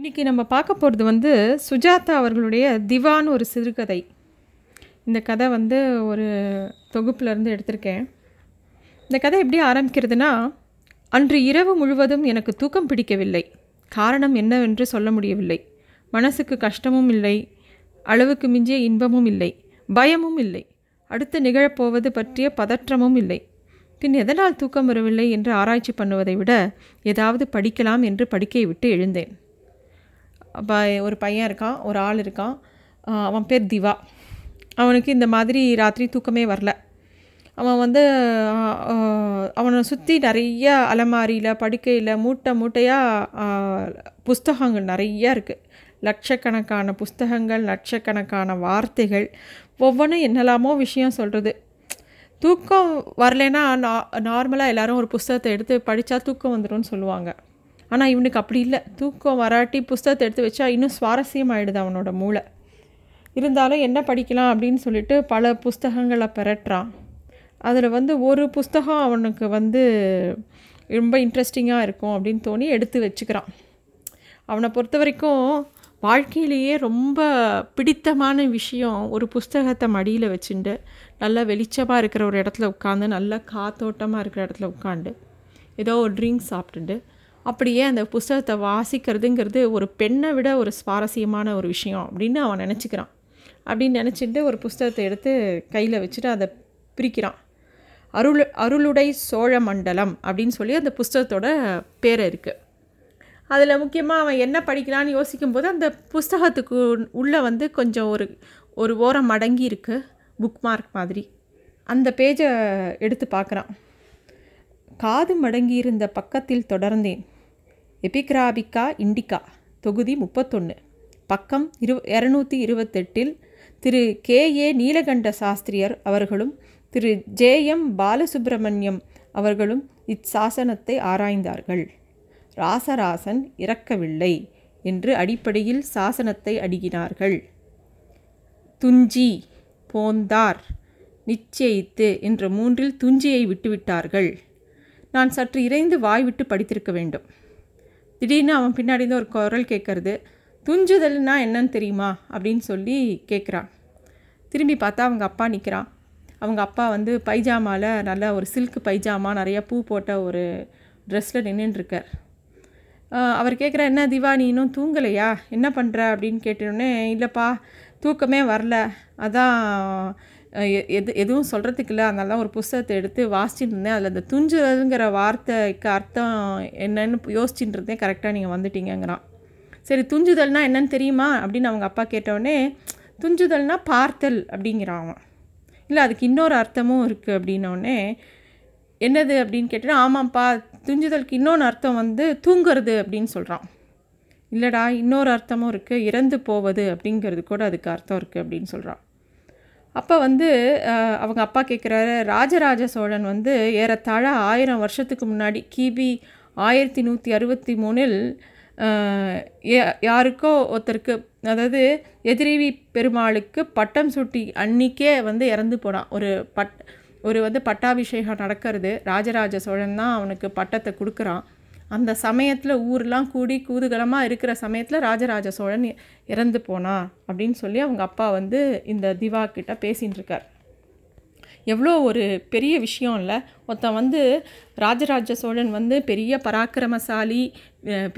இன்றைக்கி நம்ம பார்க்க போகிறது வந்து சுஜாதா அவர்களுடைய திவான் ஒரு சிறுகதை. இந்த கதை வந்து ஒரு தொகுப்பிலேருந்து எடுத்திருக்கேன். இந்த கதை எப்படி ஆரம்பிக்கிறதுனா அன்று இரவு முழுவதும் எனக்கு தூக்கம் பிடிக்கவில்லை. காரணம் என்னவென்று சொல்ல முடியவில்லை. மனசுக்கு கஷ்டமும் இல்லை. அளவுக்கு மிஞ்சிய இன்பமும் இல்லை. பயமும் இல்லை. அடுத்து நிகழப்போவது பற்றிய பதற்றமும் இல்லை. பின் எதனால் தூக்கம் வரவில்லை என்று ஆராய்ச்சி பண்ணுவதை விட ஏதாவது படிக்கலாம் என்று படிக்கையை விட்டு எழுந்தேன். அப்போ ஒரு பையன் இருக்கான் ஒரு ஆள் இருக்கான். அவன் பேர் திவா. அவனுக்கு இந்த மாதிரி ராத்திரி தூக்கமே வரல. அவன் வந்து அவனை சுற்றி நிறைய அலமாரியில் படுக்கையில் மூட்டை மூட்டையாக புஸ்தகங்கள் நிறையா இருக்குது லட்சக்கணக்கான புஸ்தகங்கள் லட்சக்கணக்கான வார்த்தைகள் ஒவ்வொன்றும் என்னெல்லாமோ விஷயம் சொல்கிறது தூக்கம் வரலைன்னா நா நார்மலாக எல்லாரும் ஒரு புஸ்தகத்தை எடுத்து படித்தா தூக்கம் வந்துடும்னு சொல்லுவாங்க. ஆனால் இவனுக்கு அப்படி இல்லை. தூக்கம் வராட்டி புஸ்தகத்தை எடுத்து வச்சா இன்னும் சுவாரஸ்யமாயிடுது அவனோட மூளை. இருந்தாலும் என்ன படிக்கலாம் அப்படின்னு சொல்லிட்டு பல புஸ்தகங்களை பெறட்டுறான். அதில் வந்து ஒரு புஸ்தகம் அவனுக்கு வந்து ரொம்ப இன்ட்ரெஸ்டிங்காக இருக்கும் அப்படின்னு தோணி எடுத்து வச்சுக்கிறான். அவனை பொறுத்த வரைக்கும் வாழ்க்கையிலேயே ரொம்ப பிடித்தமான விஷயம் ஒரு புஸ்தகத்தை மடியில் வச்சுட்டு நல்லா வெளிச்சமாக இருக்கிற ஒரு இடத்துல உட்காந்து நல்லா காத்தோட்டமாக இருக்கிற இடத்துல உட்காந்து ஏதோ ஒரு ட்ரிங்க் சாப்பிட்டுட்டு அப்படியே அந்த புஸ்தகத்தை வாசிக்கிறதுங்கிறது ஒரு பெண்ணை விட ஒரு சுவாரஸ்யமான ஒரு விஷயம் அப்படின்னு அவன் நினச்சிக்கிறான். அப்படின்னு நினச்சிட்டு ஒரு புஸ்தகத்தை எடுத்து கையில் வச்சுட்டு அதை பிரிக்கிறான். அருள் அருளுடை சோழ மண்டலம் அப்படின்னு சொல்லி அந்த புஸ்தகத்தோட பேர் இருக்குது அதில் முக்கியமாக அவன் என்ன படிக்கிறான்னு யோசிக்கும்போது அந்த புஸ்தகத்துக்கு உள்ளே வந்து கொஞ்சம் ஒரு ஒரு ஓரம் மடங்கி இருக்கு புக் மார்க் மாதிரி. அந்த பேஜை எடுத்து பார்க்குறான். காது மடங்கி இருந்த பக்கத்தில் தொடர்ந்தேன். எபிகிராபிகா இண்டிகா தொகுதி முப்பத்தொன்று பக்கம் இரு இரநூத்தி இருபத்தெட்டில் திரு கே. ஏ. நீலகண்ட சாஸ்திரியர் அவர்களும் திரு ஜே. எம். பாலசுப்பிரமணியம் அவர்களும் இச்சாசனத்தை ஆராய்ந்தார்கள். ராசராசன் இறக்கவில்லை என்று அடிப்படையில் சாசனத்தை அடிகினார்கள். துஞ்சி போந்தார் நிச்சயித்து என்ற மூன்றில் துஞ்சியை விட்டுவிட்டார்கள். நான் சற்று இறைந்து வாய்விட்டு படித்திருக்க வேண்டும். திடீர்னு அவன் பின்னாடி இருந்து ஒரு குரல் கேட்கறது துஞ்சுதல்னா என்னன்னு தெரியுமா? அப்படின்னு சொல்லி கேட்குறான் திரும்பி பார்த்தா அவங்க அப்பா நிற்கிறான் அவங்க அப்பா வந்து பைஜாமாவில் நல்ல ஒரு சில்க் பைஜாமா நிறைய பூ போட்ட ஒரு ட்ரெஸ்ஸில் நின்றுட்டுருக்கார் அவர் கேட்குற என்ன திவா நீ இன்னும் தூங்கலையா? என்ன பண்ணுற அப்படின்னு கேட்டோடனே இல்லைப்பா தூக்கமே வரல. அதான் எது எதுவும் சொல்கிறதுக்கு இல்லை. அதனால தான் ஒரு புஸ்தகத்தை எடுத்து வாசிச்சுட்டு இருந்தேன். அதில் அந்த துஞ்சுறதுங்கிற வார்த்தைக்கு அர்த்தம் என்னன்னு யோசிச்சுட்டு இருந்தேன் கரெக்டாக நீங்கள் வந்துட்டீங்கங்கிறான். சரி துஞ்சுதல்னால் என்னன்னு தெரியுமா? அப்படின்னு அவங்க அப்பா கேட்டவுடனே துஞ்சுதல்னா பார்த்தல் அப்படிங்கிறான் அவன். இல்லை அதுக்கு இன்னொரு அர்த்தமும் இருக்குது அப்படின்னோடனே என்னது அப்படின்னு கேட்டா ஆமாம்ப்பா துஞ்சுதலுக்கு இன்னொன்று அர்த்தம் வந்து தூங்குறது அப்படின்னு சொல்கிறான் இல்லைடா இன்னொரு அர்த்தமும் இருக்குது இறந்து போவது அப்படிங்கிறது கூட அதுக்கு அர்த்தம் இருக்குது அப்படின்னு சொல்கிறான் அப்போ வந்து அவங்க அப்பா கேட்குறாரு ராஜராஜ சோழன் வந்து ஏறத்தாழ ஆயிரம் வருஷத்துக்கு முன்னாடி கிபி ஆயிரத்தி நூற்றி அறுபத்தி மூணில் யாருக்கோ ஒருத்தருக்கு அதாவது எதிரிவி பெருமாளுக்கு பட்டம் சூட்டி அன்னிக்கே வந்து இறந்து போனான். ஒரு பட் ஒரு வந்து பட்டாபிஷேகம் நடக்கிறது. ராஜராஜ சோழன் தான் அவனுக்கு பட்டத்தை கொடுக்குறான். அந்த சமயத்தில் ஊரெலாம் கூடி கூதுகலமாக இருக்கிற சமயத்தில் ராஜராஜ சோழன் இறந்து போனா அப்படின்னு சொல்லி அவங்க அப்பா வந்து இந்த திவா கிட்ட பேசின்னு இருக்கார். எவ்வளோ ஒரு பெரிய விஷயம் இல்லை. ஒருத்தன் வந்து ராஜராஜ சோழன் வந்து பெரிய பராக்கிரமசாலி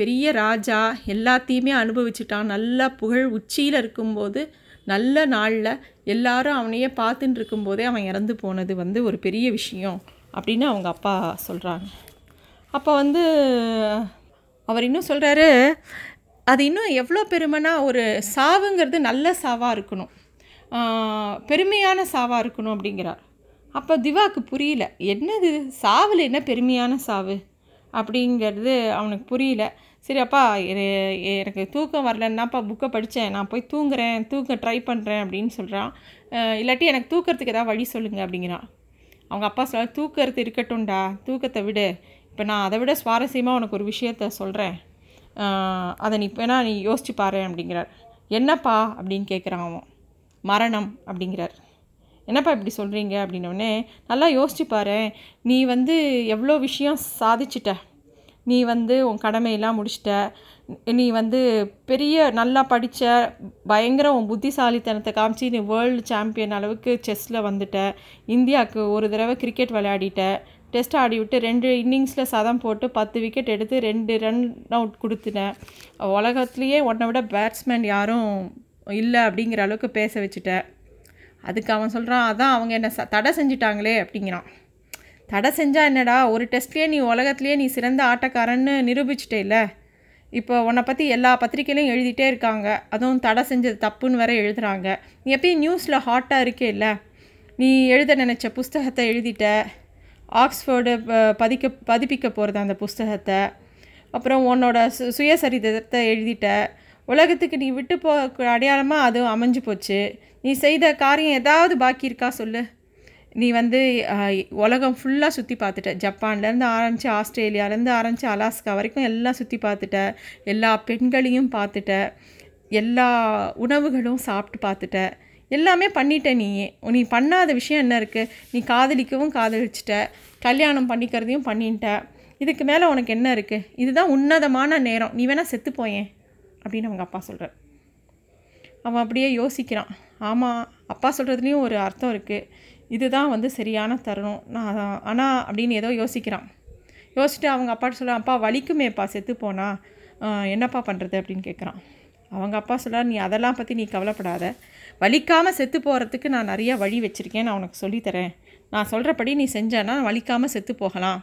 பெரிய ராஜா எல்லாத்தையுமே அனுபவிச்சுட்டான். நல்லா புகழ் உச்சியில் இருக்கும்போது நல்ல நாளில் எல்லாரும் அவனையே பார்த்துட்டு இருக்கும்போதே அவன் இறந்து போனது வந்து ஒரு பெரிய விஷயம் அப்படின்னு அவங்க அப்பா சொல்கிறாங்க அப்போ வந்து அவர் இன்னும் சொல்கிறாரு அது இன்னும் எவ்வளோ பெருமைனா ஒரு சாவுங்கிறது நல்ல சாவாக இருக்கணும். பெருமையான சாவாக இருக்கணும் அப்படிங்கிறார். அப்போ திவாக்கு புரியல என்னது? சாவில் என்ன பெருமையான சாவு? அப்படிங்கிறது அவனுக்கு புரியல. சரி அப்பா எனக்கு தூக்கம் வரலன்னாப்பா புக்கை படித்தேன் நான் போய் தூங்குறேன் தூக்க ட்ரை பண்ணுறேன் அப்படின்னு சொல்கிறான் இல்லாட்டி எனக்கு தூக்கிறதுக்கு ஏதாவது வழி சொல்லுங்கள் அப்படிங்கிறான். அவங்க அப்பா சொல்ல தூக்கிறது இருக்கட்டும்டா தூக்கத்தை விடு. இப்போ நான் அதை விட சுவாரஸ்யமாக உனக்கு ஒரு விஷயத்த சொல்கிறேன். அதை நீ வேணா நீ யோசிச்சு பாரு அப்படிங்கிறார். என்னப்பா? அப்படின்னு கேட்குறான் அவன். மரணம் அப்படிங்கிறார். என்னப்பா இப்படி சொல்கிறீங்க? அப்படின்னோடனே நல்லா யோசிச்சு பாரு. நீ வந்து எவ்வளோ விஷயம் சாதிச்சிட்ட. நீ வந்து உன் கடமையெல்லாம் முடிச்சிட்ட. நீ வந்து பெரிய நல்லா படித்த பயங்கர உன் புத்திசாலித்தனத்தை காமிச்சு நீ வேர்ல்டு சாம்பியன் அளவுக்கு செஸ்ஸில் வந்துட்ட. இந்தியாவுக்கு ஒரு தடவை கிரிக்கெட் விளையாடிட்ட. டெஸ்ட் ஆடி விட்டு ரெண்டு இன்னிங்ஸில் சதம் போட்டு பத்து விக்கெட் எடுத்து ரெண்டு ரன் அவுட் கொடுத்துட்டேன். உலகத்துலேயே உன்னை விட பேட்ஸ்மேன் யாரும் இல்லை அப்படிங்கிற அளவுக்கு பேச வச்சுட்டேன். அதுக்கு அவன் சொல்கிறான் அதான் அவங்க என்ன ச தடை செஞ்சிட்டாங்களே அப்படிங்கிறான். தடை செஞ்சால் என்னடா? ஒரு டெஸ்ட்லேயே நீ உலகத்துலேயே நீ சிறந்த ஆட்டக்காரன்னு நிரூபிச்சிட்டே இல்லை இப்போ உன்னை பற்றி எல்லா பத்திரிக்கையிலையும் எழுதிட்டே இருக்காங்க. அதுவும் தடை செஞ்சது தப்புன்னு வேற எழுதுகிறாங்க நீ எப்பயும் நியூஸில் ஹாட்டாக இருக்கே இல்லை நீ எழுத நினச்ச புஸ்தகத்தை எழுதிட்ட. ஆக்ஸ்ஃபோர்டு பதிக்க பதிப்பிக்க போகிறது அந்த புஸ்தகத்தை. அப்புறம் உன்னோட சு சுயசரிதத்தை எழுதிட்ட. உலகத்துக்கு நீ விட்டு போ அடையாளமாக அது அமைஞ்சு போச்சு. நீ செய்த காரியம் ஏதாவது பாக்கி இருக்கா சொல்லு. நீ வந்து உலகம் ஃபுல்லாக சுற்றி பார்த்துட்ட. ஜப்பான்லேருந்து ஆரம்பித்து ஆஸ்திரேலியாலேருந்து ஆரம்பித்து அலாஸ்கா வரைக்கும் எல்லாம் சுற்றி பார்த்துட்ட. எல்லா பெண்களையும் பார்த்துட்ட. எல்லா உணவுகளும் சாப்பிட்டு பார்த்துட்ட. எல்லாமே பண்ணிட்ட நீயே. நீ பண்ணாத விஷயம் என்ன இருக்குது நீ காதலிக்கவும் காதலிச்சிட்ட. கல்யாணம் பண்ணிக்கிறதையும் பண்ணிட்ட. இதுக்கு மேலே உனக்கு என்ன இருக்குது இதுதான் உன்னதமான நேரம். நீ வேணால் செத்து போயேன். அப்படின்னு அவங்க அப்பா சொல்கிறார் அவன் அப்படியே யோசிக்கிறான். ஆமாம் அப்பா சொல்கிறதுலேயும் ஒரு அர்த்தம் இருக்குது இதுதான் வந்து சரியான தருணம். நான் ஆனால் அப்படின்னு ஏதோ யோசிக்கிறான். யோசிச்சுட்டு அவங்க அப்பாட்ட சொல்ல அப்பா வலிக்குமேப்பா செத்து போனா? என்னப்பா பண்ணுறது அப்படின்னு கேட்குறான் அவங்க அப்பா சொல்கிறார் நீ அதெல்லாம் பற்றி நீ கவலைப்படாத. வலிக்காமல் செத்து போகிறதுக்கு நான் நிறையா வழி வச்சுருக்கேன் நான் உனக்கு சொல்லித்தரேன் நான் சொல்கிறபடி நீ செஞ்சேன்னா வலிக்காமல் செத்து போகலாம்.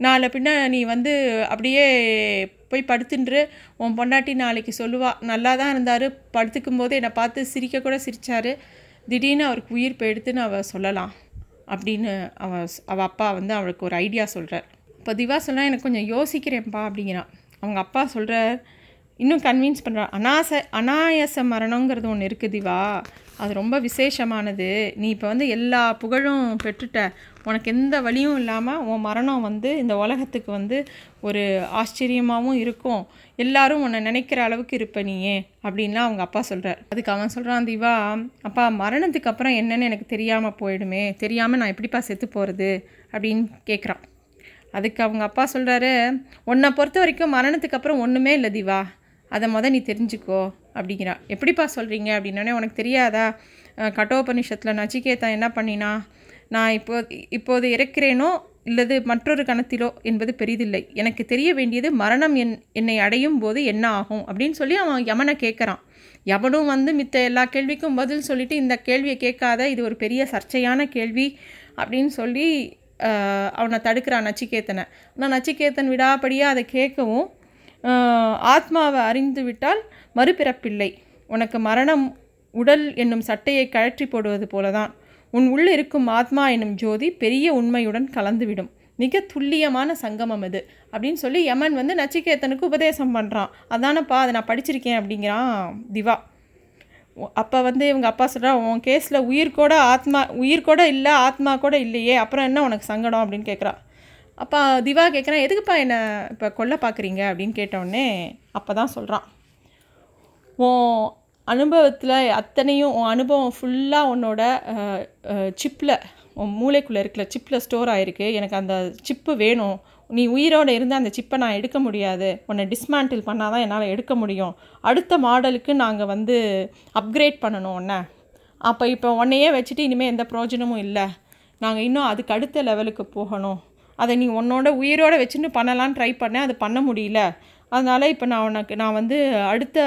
நாளை பின்ன நீ வந்து அப்படியே போய் படுத்துன்று உன் பொண்டாட்டி நாளைக்கு சொல்லுவா நல்லா தான் இருந்தார் படுத்துக்கும் போது என்னை பார்த்து சிரிக்க கூட சிரித்தார் திடீர்னு அவருக்கு உயிர் போயிடுத்துன்னு அவள் சொல்லலாம் அப்படின்னு அவ அவள் அப்பா வந்து அவளுக்கு ஒரு ஐடியா சொல்கிறார் இப்போ திவா சொன்னால் எனக்கு கொஞ்சம் யோசிக்கிறேன்ப்பா அப்படிங்கிறான். அவங்க அப்பா சொல்கிறார் இன்னும் கன்வின்ஸ் பண்ணுறா அனாச அனாயச மரணங்கிறது ஒன்று இருக்குது திவா. அது ரொம்ப விசேஷமானது. நீ இப்போ வந்து எல்லா புகழும் பெற்றுட்ட. உனக்கு எந்த வழியும் இல்லாமல் உன் மரணம் வந்து இந்த உலகத்துக்கு வந்து ஒரு ஆச்சரியமாகவும் இருக்கும். எல்லாரும் உன்னை நினைக்கிற அளவுக்கு இருப்ப நீயே அப்படின்லாம் அவங்க அப்பா சொல்கிறார் அதுக்கு அவன் சொல்கிறான் திவா அப்பா மரணத்துக்கு அப்புறம் என்னென்னு எனக்கு தெரியாமல் போயிடுமே. தெரியாமல் நான் எப்படிப்பா செத்து போகிறது அப்படின்னு கேட்குறான் அதுக்கு அவங்க அப்பா சொல்கிறாரு உன்னை பொறுத்த வரைக்கும் மரணத்துக்கு அப்புறம் ஒன்றுமே இல்லை திவா. அதை மொதல் நீ தெரிஞ்சுக்கோ அப்படிங்கிறா. எப்படிப்பா சொல்கிறீங்க அப்படின்னோடனே உனக்கு தெரியாதா? கட்டோபனிஷத்தில் நச்சிகேதா என்ன பண்ணினா நான் இப்போ இப்போது இறக்கிறேனோ இல்லது மற்றொரு கணத்திலோ என்பது பெரிதில்லை. எனக்கு தெரிய வேண்டியது மரணம் என் என்னை அடையும் போது என்ன ஆகும்? அப்படின்னு சொல்லி அவன் யமனை கேட்குறான் யமனும் வந்து மித்த எல்லா கேள்விக்கும் பதில் சொல்லிவிட்டு இந்த கேள்வியை கேட்காத இது ஒரு பெரிய சர்ச்சையான கேள்வி அப்படின்னு சொல்லி அவனை தடுக்கிறான் நச்சிகேத்தனை. ஆனால் நச்சிகேத்தன் விடாபடியாக அதை கேட்கவும் ஆத்மாவை அறிந்து விட்டால் மறுபிறப்பில்லை. உனக்கு மரணம் உடல் என்னும் சட்டையை கழற்றி போடுவது போலதான். உன் உள்ளே இருக்கும் ஆத்மா என்னும் ஜோதி பெரிய உண்மையுடன் கலந்துவிடும். மிக துல்லியமான சங்கமம் இது அப்படின்னு சொல்லி யமன் வந்து நச்சிகேத்தனுக்கு உபதேசம் பண்ணுறான் அதானப்பா அதை நான் படிச்சிருக்கேன் அப்படிங்கிறான் திவா. அப்போ வந்து இவங்க அப்பா சொல்கிறா உன் கேஸில் உயிர் கூட ஆத்மா உயிர் கூட இல்லை ஆத்மா கூட இல்லையே. அப்புறம் என்ன உனக்கு சங்கடம்? அப்படின்னு கேட்குறா அப்போ திவா கேட்குறான் எதுக்குப்பா என்னை இப்போ கொல்ல பார்க்குறீங்க அப்படின்னு கேட்டோடனே அப்போ தான் சொல்கிறான் உன் அனுபவத்தில் அத்தனையும் உன் அனுபவம் ஃபுல்லாக உன்னோட சிப்பில் உன் மூளைக்குள்ளே இருக்கிற சிப்பில் ஸ்டோர் ஆகிருக்கு எனக்கு அந்த சிப்பு வேணும். நீ உயிரோடு இருந்து அந்த சிப்பை நான் எடுக்க முடியாது. உன்னை டிஸ்மேண்டில் பண்ணால் தான் என்னால் எடுக்க முடியும். அடுத்த மாடலுக்கு நாங்கள் வந்து அப்கிரேட் பண்ணணும் உன்னை. அப்போ இப்போ உன்னையே வச்சுட்டு இனிமேல் எந்த பிரயோஜனமும் இல்லை. நாங்கள் இன்னும் அதுக்கு அடுத்த லெவலுக்கு போகணும். அதை நீ உன்னோட உயிரோடு வச்சுன்னு பண்ணலான்னு ட்ரை பண்ணேன். அது பண்ண முடியல. அதனால் இப்போ நான் உனக்கு நான் வந்து அடுத்த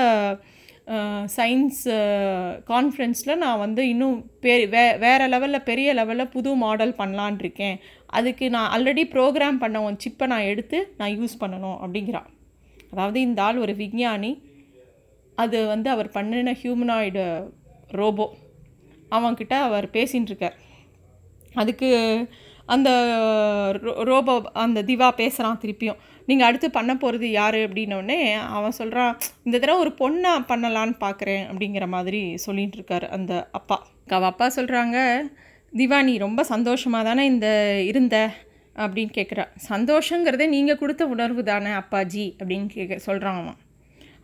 சயின்ஸ் கான்ஃபரன்ஸில் நான் வந்து இன்னும் பெ வே வேறு லெவலில் பெரிய லெவலில் புது மாடல் பண்ணலான் இருக்கேன். அதுக்கு நான் ஆல்ரெடி ப்ரோக்ராம் பண்ண உன் சிப்பை நான் எடுத்து நான் யூஸ் பண்ணணும் அப்படிங்கிறான் அதாவது இந்த ஆள் ஒரு விஞ்ஞானி. அது வந்து அவர் பண்ணின ஹியூமனாய்டு ரோபோ அவன்கிட்ட அவர் பேசின்னு இருக்கார். அதுக்கு அந்த ரோபோ அந்த திவா பேசுகிறான் திருப்பியும். நீங்கள் அடுத்து பண்ண போகிறது யார் அப்படின்னோடனே அவன் சொல்கிறான் இந்த தடவை ஒரு பொண்ணை பண்ணலான்னு பார்க்குறேன் அப்படிங்கிற மாதிரி சொல்லிகிட்டு இருக்கார் அந்த அப்பா. அவள் அப்பா சொல்கிறாங்க திவா நீ ரொம்ப சந்தோஷமாக தானே இந்த இருந்த? அப்படின்னு கேட்குறா சந்தோஷங்கிறதே நீங்கள் கொடுத்த உணர்வு தானே அப்பாஜி அப்படின்னு கேட்க சொல்கிறான் அவன்.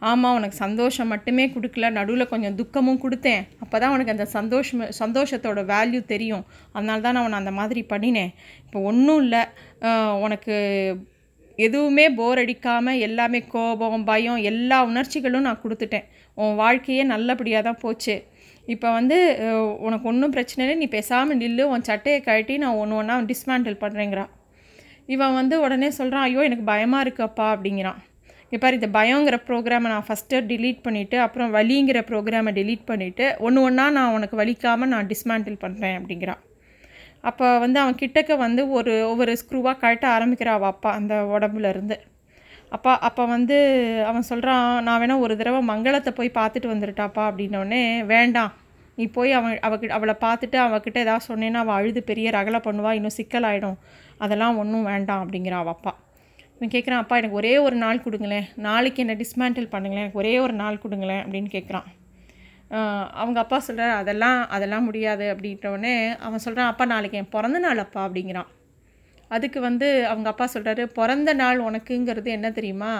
ஆமாம் உனக்கு சந்தோஷம் மட்டுமே கொடுக்கல நடுவில் கொஞ்சம் துக்கமும் கொடுத்தேன். அப்போ தான் உனக்கு அந்த சந்தோஷம் சந்தோஷத்தோட வேல்யூ தெரியும். அதனால தான் நான் உன்னை அந்த மாதிரி பண்ணினேன். இப்போ ஒன்றும் இல்லை. உனக்கு எதுவுமே போர் அடிக்காமல் எல்லாமே கோபம் பயம் எல்லா உணர்ச்சிகளும் நான் கொடுத்துட்டேன். உன் வாழ்க்கையே நல்லபடியாக தான் போச்சு. இப்போ வந்து உனக்கு ஒன்றும் பிரச்சனை இல்லை. நீ பேசாமல் நில்லு. உன் சட்டையை கழட்டி நான் ஒன்று ஒன்றா டிஸ்மேண்டில் பண்ணுறேங்கிறான் இவன் வந்து உடனே சொல்கிறான் ஐயோ எனக்கு பயமாக இருக்குப்பா அப்படிங்கிறான். இங்கே பாரு இந்த பயங்கிற ப்ரோக்ராமை நான் ஃபஸ்ட்டு டிலீட் பண்ணிவிட்டு அப்புறம் வலிங்கிற ப்ரோக்ராமை டிலீட் பண்ணிவிட்டு ஒன்று ஒன்றா நான் உனக்கு வலிக்காமல் நான் டிஸ்மேண்டில் பண்ணுறேன் அப்படிங்கிறான். அப்போ வந்து அவன் கிட்டக்க வந்து ஒரு ஒவ்வொரு ஸ்க்ரூவாக கழட்ட ஆரம்பிக்கிறா அவள் அப்பா அந்த உடம்புலேருந்து அப்பா அப்போ வந்து அவன் சொல்கிறான் நான் வேணால் ஒரு தடவை மங்களத்தை போய் பார்த்துட்டு வந்துருட்டாப்பா அப்படின்னோடனே வேண்டாம். நீ போய் அவன் அவகிட்ட அவளை பார்த்துட்டு அவகிட்ட ஏதாவது சொன்னேன்னா அவள் அழுது பெரிய ரகலை பண்ணுவா இன்னும் சிக்கலாயிடும். அதெல்லாம் ஒன்றும் வேண்டாம். அப்படிங்கிறான் அவள் அப்பா. இவன் கேட்குறான் அப்பா எனக்கு ஒரே ஒரு நாள் கொடுங்களேன். நாளைக்கு என்னை டிஸ்மேண்டில் பண்ணுங்களேன். எனக்கு ஒரே ஒரு நாள் கொடுங்களேன். அப்படின்னு கேட்குறான் அவங்க அப்பா சொல்கிறார் அதெல்லாம் அதெல்லாம் முடியாது. அப்படின்றவொடனே அவன் சொல்கிறான் அப்பா நாளைக்கு என் பிறந்த நாள் அப்பா. அப்படிங்கிறான். அதுக்கு வந்து அவங்க அப்பா சொல்கிறாரு பிறந்த நாள் உனக்குங்கிறது என்ன தெரியுமா?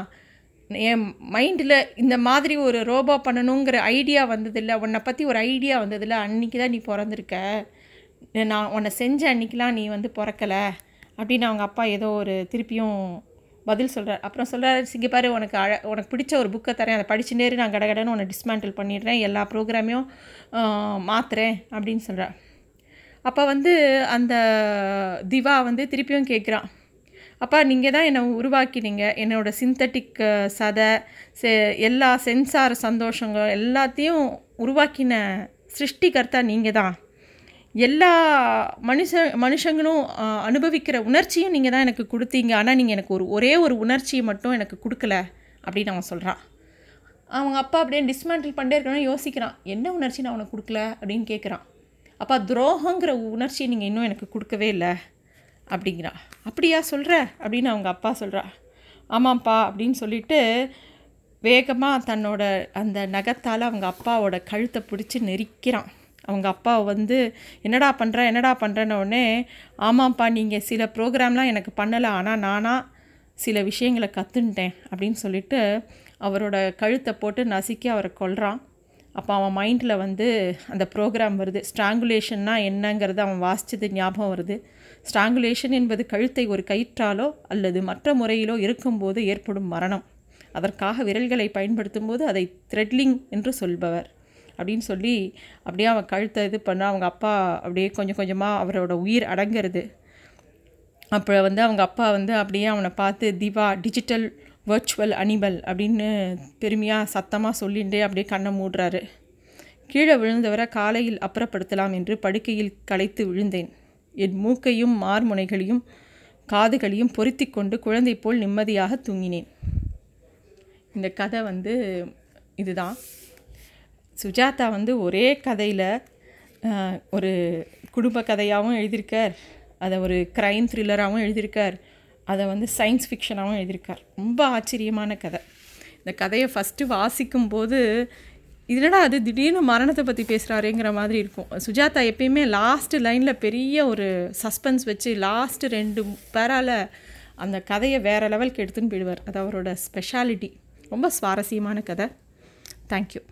என் மைண்டில் இந்த மாதிரி ஒரு ரோபோ பண்ணணுங்கிற ஐடியா வந்ததில்லை. உன்னை பற்றி ஒரு ஐடியா வந்ததில்லை. அன்றைக்கி தான் நீ பிறந்திருக்க. நான் உன்னை செஞ்ச அன்றைக்கெலாம் நீ வந்து பிறக்கலை. அப்படின்னு அவங்க அப்பா ஏதோ ஒரு திருப்பியும் பதில் சொல்கிறார் அப்புறம் சொல்கிறார் சிங்கி பாரு உனக்கு அழ உனக்கு பிடிச்ச ஒரு புக்கை தரேன். அதை படிச்சு நேரு நான் கடகடன்னு உன்னை டிஸ்மேண்டில் பண்ணிடுறேன். எல்லா ப்ரோக்ராமையும் மாற்றுறேன் அப்படின்னு சொல்கிறார் அப்போ வந்து அந்த திவா வந்து திருப்பியும் கேட்குறான் அப்பா நீங்கள் தான் என்னை உருவாக்கினீங்க. என்னோட சிந்தட்டிக் சதை செ எல்லா சென்சார் சந்தோஷங்கள் எல்லாத்தையும் உருவாக்கின சிருஷ்டிகர்த்தா நீங்கள் தான். எல்லா மனுஷ மனுஷங்களும் அனுபவிக்கிற உணர்ச்சியும் நீங்கள் தான் எனக்கு கொடுத்தீங்க. ஆனால் நீங்கள் எனக்கு ஒரு ஒரே ஒரு உணர்ச்சியை மட்டும் எனக்கு கொடுக்கல அப்படின்னு அவன் சொல்கிறான் அவங்க அப்பா அப்படியே டிஸ்மேண்டில் பண்ணிட்டே இருக்கணும்னு யோசிக்கிறான். என்ன உணர்ச்சி நான் உனக்கு கொடுக்கல? அப்படின்னு கேட்குறான் அப்பா துரோகங்கிற உணர்ச்சியை நீங்கள் இன்னும் எனக்கு கொடுக்கவே இல்லை. அப்படிங்கிறா அப்படியா சொல்கிற அப்படின்னு அவங்க அப்பா சொல்கிறா ஆமாம்ப்பா அப்படின்னு சொல்லிட்டு வேகமாக தன்னோட அந்த நகத்தால் அவங்க அப்பாவோட கழுத்தை பிடிச்சி நெரிக்கிறான். அவங்க அப்பா வந்து என்னடா பண்ணுற என்னடா பண்ணுறேன்ன உடனே ஆமாம்ப்பா நீங்கள் சில ப்ரோக்ராம்லாம் எனக்கு பண்ணலை ஆனால் நானாக சில விஷயங்களை கற்றுன்ட்டேன் அப்படின்னு சொல்லிட்டு அவரோட கழுத்தை போட்டு நசுக்கி அவரை கொல்றான். அப்போ அவன் மைண்டில் வந்து அந்த ப்ரோக்ராம் வருது. ஸ்ட்ராங்குலேஷன்னா என்னங்கிறது அவன் வாசித்தது ஞாபகம் வருது. ஸ்ட்ராங்குலேஷன் என்பது கழுத்தை ஒரு கயிற்றாலோ அல்லது மற்ற முறையிலோ இருக்கும்போது ஏற்படும் மரணம். அதற்காக விரல்களை பயன்படுத்தும் போது அதை த்ரெட்லிங் என்று சொல்பவர். அப்படின்னு சொல்லி அப்படியே அவன் கழுத்தை இது பண்ண அவங்க அப்பா அப்படியே கொஞ்சம் கொஞ்சமாக அவரோட உயிர் அடங்கிறது. அப்போ வந்து அவங்க அப்பா வந்து அப்படியே அவனை பார்த்து திவா டிஜிட்டல் வர்ச்சுவல் அனிமல் அப்படின்னு பெருமையாக சத்தமாக சொல்லிட்டு அப்படியே கண்ணை மூடுறாரு. கீழே விழுந்தவரை காலையில் அப்புறப்படுத்தலாம் என்று படுக்கையில் களைத்து விழுந்தேன். என் மூக்கையும் மார்முனைகளையும் காதுகளையும் பொருத்தி கொண்டு குழந்தை போல் நிம்மதியாக தூங்கினேன். இந்த கதை வந்து இதுதான். சுஜாதா வந்து ஒரே கதையில் ஒரு குடும்ப கதையாகவும் எழுதியிருக்கார். அதை ஒரு க்ரைம் த்ரில்லராகவும் எழுதியிருக்கார். அதை வந்து சயின்ஸ் ஃபிக்ஷனாகவும் எழுதியிருக்கார். ரொம்ப ஆச்சரியமான கதை. இந்த கதையை ஃபஸ்ட்டு வாசிக்கும்போது இதனடா அது திடீர்னு மரணத்தை பற்றி பேசுகிறாருங்கிற மாதிரி இருக்கும். சுஜாதா எப்பயுமே லாஸ்ட்டு லைனில் பெரிய ஒரு சஸ்பென்ஸ் வச்சு லாஸ்ட்டு ரெண்டு பேரால் அந்த கதையை வேறு லெவலுக்கு எடுத்துன்னு போயிடுவார். அது அவரோட ஸ்பெஷாலிட்டி ரொம்ப சுவாரஸ்யமான கதை. தேங்க்யூ